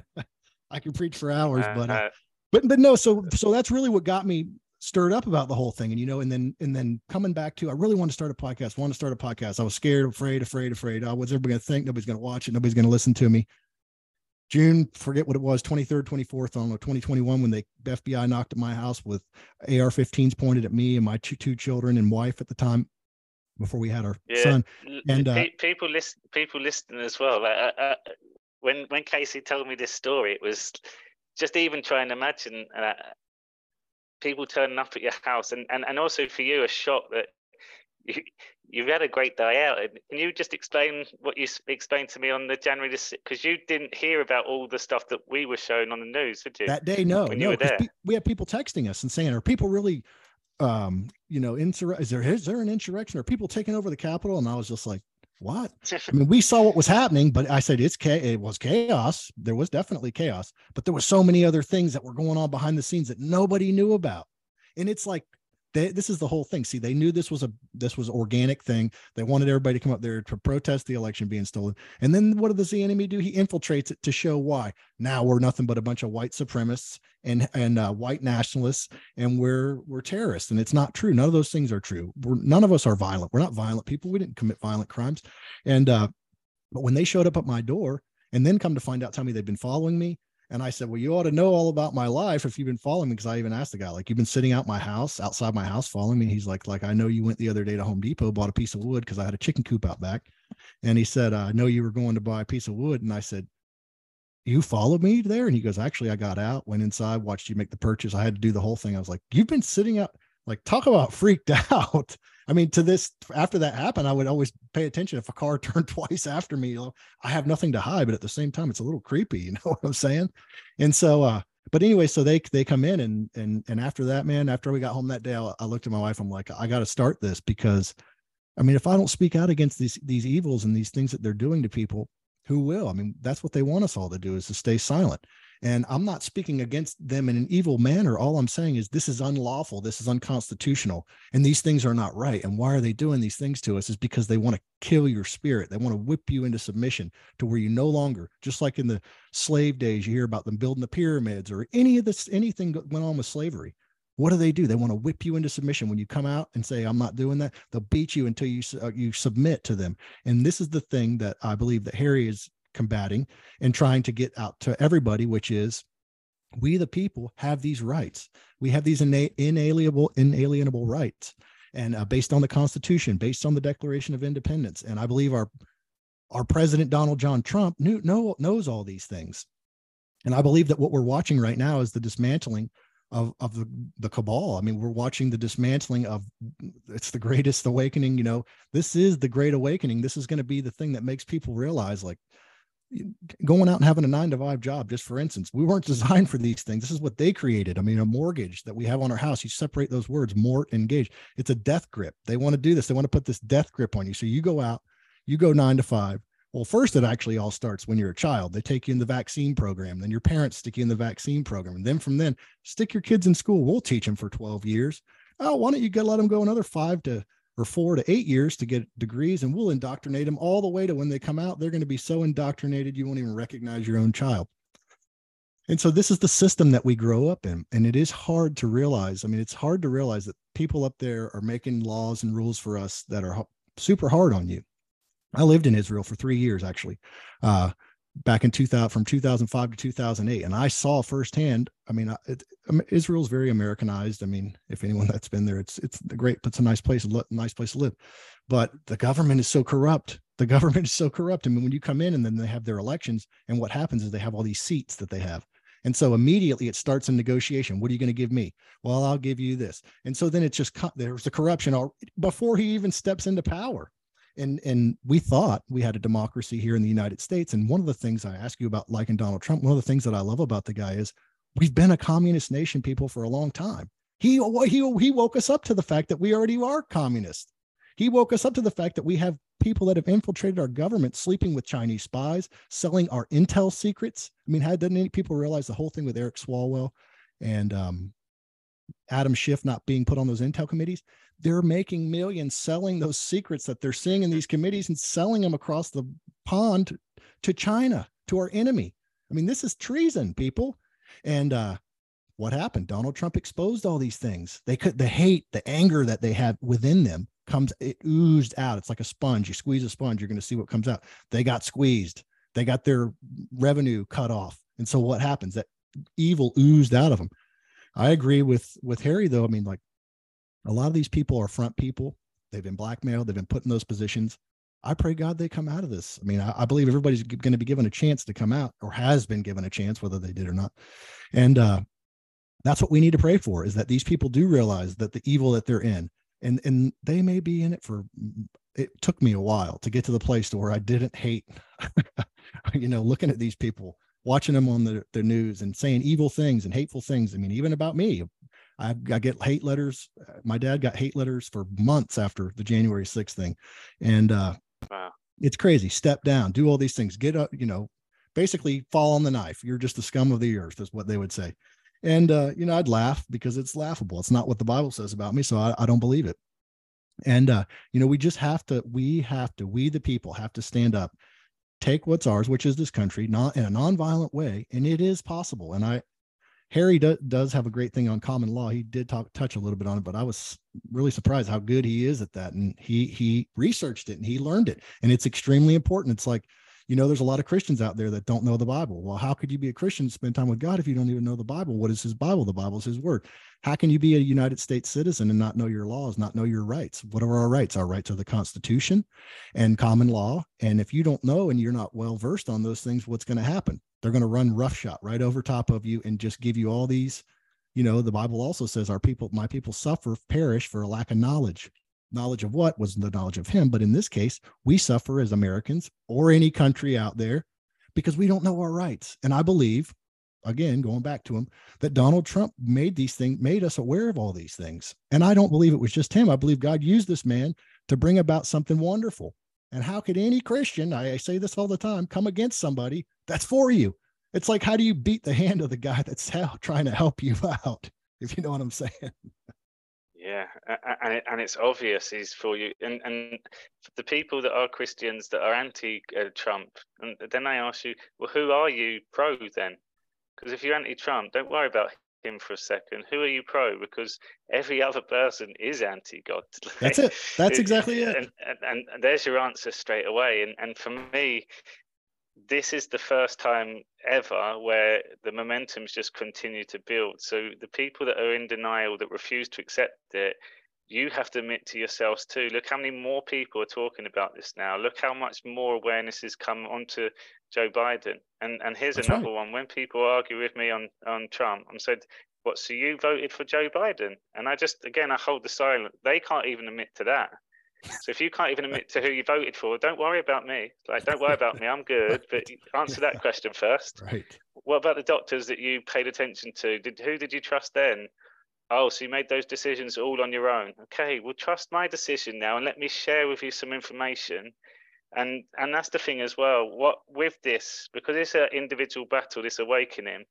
C: I can preach for hours, but uh, uh, but but no, so so that's really what got me stirred up about the whole thing. And you know, and then and then coming back to I really want to start a podcast, want to start a podcast. I was scared, afraid, afraid, afraid. Oh, what's everybody gonna think? Nobody's gonna watch it, nobody's gonna listen to me. June, forget what it was, 23rd, 24th, I don't know, 2021, when the FBI knocked at my house with AR 15s pointed at me and my two, two children and wife at the time before we had our yeah. son. And uh,
D: people listen, people listening as well. Uh, uh, when when Casey told me this story, it was just even trying to imagine uh, people turning up at your house, and, and and also for you a shock that you, you've had a great day out. Can you just explain what you explained to me on the January because you didn't hear about all the stuff that we were showing on the news, did you?
C: That day, no, when no. Pe- we had people texting us and saying, "Are people really, um, you know, insur- is there is there an insurrection? Are people taking over the Capitol?" And I was just like, "What?" I mean, we saw what was happening, but I said it's ca- it was chaos. There was definitely chaos, but there were so many other things that were going on behind the scenes that nobody knew about. And it's like they, this is the whole thing. See, they knew this was a this was organic thing. They wanted everybody to come up there to protest the election being stolen. And then what does the enemy do? He infiltrates it to show why. Now we're nothing but a bunch of white supremacists and and uh, white nationalists, and we're we're terrorists. And it's not true. None of those things are true. We're, none of us are violent. We're not violent people. We didn't commit violent crimes. And uh, but when they showed up at my door, and then come to find out, tell me they've been following me and I said, Well, you ought to know all about my life if you've been following me. Cause I even asked the guy, like, you've been sitting out my house, outside my house, following me. He's like, like, I know you went the other day to Home Depot, bought a piece of wood because I had a chicken coop out back. And he said, I know you were going to buy a piece of wood. And I said, You followed me there? And he goes, Actually, I got out, went inside, watched you make the purchase. I had to do the whole thing. I was like, You've been sitting out, like, talk about freaked out. I mean, to this, after that happened, I would always pay attention. If a car turned twice after me, you know, I have nothing to hide, but at the same time, it's a little creepy. You know what I'm saying? And so, uh, but anyway, so they they come in and and and after that, man, after we got home that day, I, I looked at my wife. I'm like, I got to start this because, I mean, if I don't speak out against these these evils and these things that they're doing to people, who will? I mean, that's what they want us all to do is to stay silent. And I'm not speaking against them in an evil manner. All I'm saying is this is unlawful. This is unconstitutional. And these things are not right. And why are they doing these things to us? Is because they want to kill your spirit. They want to whip you into submission to where you no longer, just like in the slave days, you hear about them building the pyramids or any of this, anything went on with slavery. What do they do? They want to whip you into submission. When you come out and say, I'm not doing that, they'll beat you until you, uh, you submit to them. And this is the thing that I believe that Harry is combating and trying to get out to everybody, which is we the people have these rights. We have these ina- inalienable inalienable rights. And uh, based on the constitution based on the declaration of independence. And i believe our our president donald john trump knew know, knows all these things. And i believe that what we're watching right now is the dismantling of of the, the cabal. I mean we're watching the dismantling of it's the greatest awakening you know. This is the great awakening. This is going to be the thing that makes people realize like going out and having a nine to five job just for instance we weren't designed for these things. This is what they created. I mean a mortgage that we have on our house you separate those words mort engage it's a death grip. They want to do this. They want to put this death grip on you. So you go out you go nine to five. Well first it actually all starts when you're a child. They take you in the vaccine program. Then your parents stick you in the vaccine program. And then from then stick your kids in school. We'll teach them for 12 years. Oh why don't you go let them go another five to or four to eight years to get degrees, and we'll indoctrinate them all the way to when they come out. They're going to be so indoctrinated you won't even recognize your own child. And so this is the system that we grow up in. And it is hard to realize. I mean, it's hard to realize that people up there are making laws and rules for us that are super hard on you. I lived in Israel for three years, actually. Uh, back in 2000 from 2005 to 2008 and i saw firsthand i mean it, israel's very americanized i mean if anyone that's been there it's it's the great it's a nice place nice place to live but the government is so corrupt the government is so corrupt i mean when you come in and then they have their elections and what happens is they have all these seats that they have and so immediately it starts a negotiation. What are you going to give me? Well, I'll give you this. And so then it's just there's the corruption all before he even steps into power and and we thought we had a democracy here in the United States. And one of the things I ask you about liking Donald Trump, one of the things that I love about the guy is we've been a communist nation, people, for a long time. He he he woke us up to the fact that we already are communist. He woke us up to the fact that we have people that have infiltrated our government, sleeping with Chinese spies, selling our intel secrets. I mean, how didn't any people realize the whole thing with Eric Swalwell and um, Adam Schiff not being put on those intel committees? they're making millions selling those secrets that they're seeing in these committees and selling them across the pond to China, to our enemy. I mean, this is treason, people. And uh, what happened? Donald Trump exposed all these things. They could the hate, the anger that they have within them comes, it oozed out. It's like a sponge. You squeeze a sponge, you're going to see what comes out. They got squeezed. They got their revenue cut off. And so what happens? That evil oozed out of them. I agree with with Harry though. I mean, like a lot of these people are front people. They've been blackmailed. They've been put in those positions. I pray God they come out of this. I mean, I, I believe everybody's going to be given a chance to come out or has been given a chance, whether they did or not. And uh, that's what we need to pray for is that these people do realize that the evil that they're in and, and they may be in it for, it took me a while to get to the place to where I didn't hate, you know, looking at these people, watching them on the, the news and saying evil things and hateful things. I mean, even about me, I, I get hate letters. My dad got hate letters for months after the January 6th thing. And uh, wow. it's crazy. Step down, do all these things, get up, you know, basically fall on the knife. You're just the scum of the earth, is what they would say. And, uh, you know, I'd laugh because it's laughable. It's not what the Bible says about me. So I, I don't believe it. And, uh, you know, we just have to, we have to, we the people have to stand up, take what's ours, which is this country, not in a nonviolent way. And it is possible. And I, Harry do, does have a great thing on common law. He did talk touch a little bit on it, but I was really surprised how good he is at that. And he he researched it and he learned it, and it's extremely important. It's like, you know, there's a lot of Christians out there that don't know the Bible. Well, how could you be a Christian spend time with God if you don't even know the Bible? What is His Bible? The Bible is His Word. How can you be a United States citizen and not know your laws, not know your rights? What are our rights? Our rights are the Constitution and common law. And if you don't know and you're not well versed on those things, what's going to happen? They're going to run roughshod right over top of you and just give you all these. You know, the Bible also says, Our people, my people suffer, perish for a lack of knowledge. Knowledge of what was the knowledge of Him. But in this case, we suffer as Americans or any country out there because we don't know our rights. And I believe, again, going back to him, that Donald Trump made these things, made us aware of all these things. And I don't believe it was just him. I believe God used this man to bring about something wonderful. And how could any Christian, I, say this all the time, come against somebody that's for you? It's like, how do you beat the hand of the guy that's trying to help you out? If you know what I'm saying.
D: Yeah, and it, and it's obvious he's for you, and and the people that are Christians that are anti-Trump, and then they ask you, well, who are you pro then? Because if you're anti-Trump, don't worry about him for a second. Who are you pro? Because every other person is anti-God.
C: That's it. That's exactly it.
D: And, and, and, there's your answer straight away. And and for me, this is the first time ever where the momentum's just continued to build. So the people that are in denial, that refuse to accept it, you have to admit to yourselves too. Look how many more people are talking about this now. Look how much more awareness has come onto Joe Biden. And and here's That's another right. one. When people argue with me on on Trump, I'm said, "What? So you voted for Joe Biden?" And I just again I hold the silent. They can't even admit to that. So if you can't even admit to who you voted for, don't worry about me. Like, don't worry about me. I'm good. But answer that question first.
C: Right.
D: What about the doctors that you paid attention to? Did who did you trust then? Oh, so you made those decisions all on your own. Okay, well, trust my decision now, and let me share with you some information. And and that's the thing as well. What with this, because it's an individual battle, this awakening,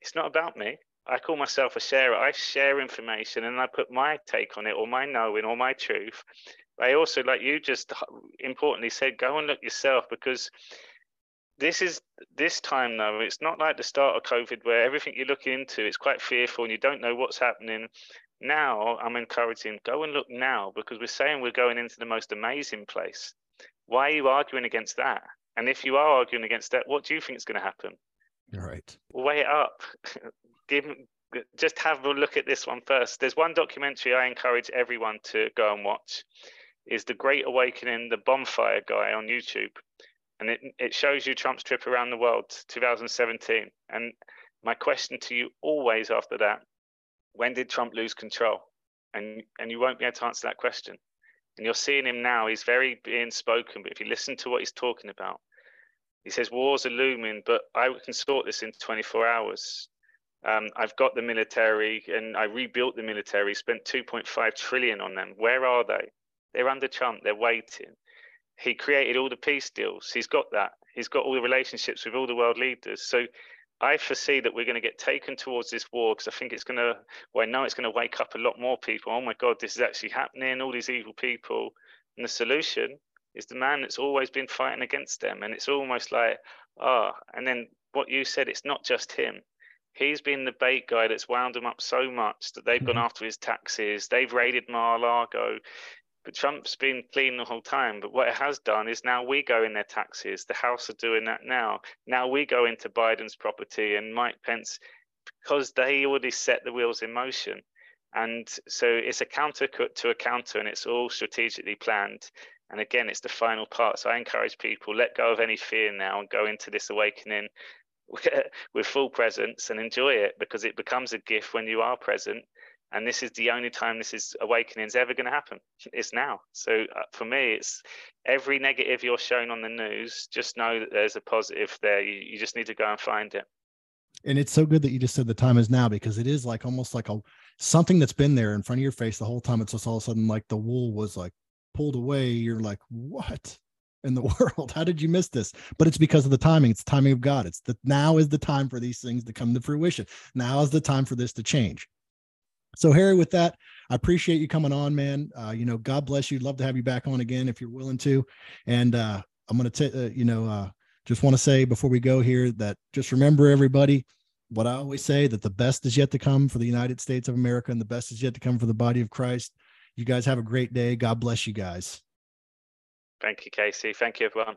D: it's not about me. I call myself a sharer. I share information and I put my take on it, or my knowing, or my truth. I also, like you just importantly said, go and look yourself because this is this time though. It's not like the start of COVID where everything you look into is quite fearful and you don't know what's happening. Now I'm encouraging go and look now because we're saying we're going into the most amazing place. Why are you arguing against that? And if you are arguing against that, what do you think is going to happen?
C: All right.
D: Weigh it up. Give just have a look at this one first. There's one documentary I encourage everyone to go and watch is the Great Awakening, the Bonfire guy on YouTube, and it it shows you Trump's trip around the world, 2017. And my question to you always after that, when did Trump lose control? And and you won't be able to answer that question. And you're seeing him now. He's very being spoken, but if you listen to what he's talking about, he says wars are looming, but I can sort this in 24 hours. Um, I've got the military, and I rebuilt the military. Spent 2.5 trillion on them. Where are they? They're under Trump. They're waiting. He created all the peace deals. He's got that. He's got all the relationships with all the world leaders. So I foresee that we're going to get taken towards this war because I think it's going to, well, I know it's going to wake up a lot more people. Oh my God, this is actually happening. All these evil people. And the solution is the man that's always been fighting against them. And it's almost like, ah, oh. and then what you said, it's not just him. He's been the bait guy that's wound them up so much that they've mm-hmm. gone after his taxes. They've raided Mar-a-Lago. But Trump's been clean the whole time. But what it has done is now we go in their taxes. The House are doing that now. Now we go into Biden's property and Mike Pence because they already set the wheels in motion. And so it's a counter to a counter and it's all strategically planned. And again, it's the final part. So I encourage people let go of any fear now and go into this awakening with full presence and enjoy it because it becomes a gift when you are present and this is the only time this is awakening is ever going to happen. It's now. So uh, for me it's every negative you're shown on the news just know that there's a positive there. You, you just need to go and find it.
C: And it's so good that you just said the time is now because it is like almost like a something that's been there in front of your face the whole time. It's just all of a sudden like the wool was like pulled away. You're like what in the world? How did you miss this? But it's because of the timing. It's the timing of god. It's that now is the time for these things to come to fruition. Now is the time for this to change so Harry, with that, I appreciate you coming on, man. Uh, you know, God bless you. Love to have you back on again if you're willing to. And uh, I'm going to, uh, you know, uh, just want to say before we go here that just remember everybody what I always say that the best is yet to come for the United States of America and the best is yet to come for the body of Christ. You guys have a great day. God bless you guys.
D: Thank you, Casey. Thank you, everyone.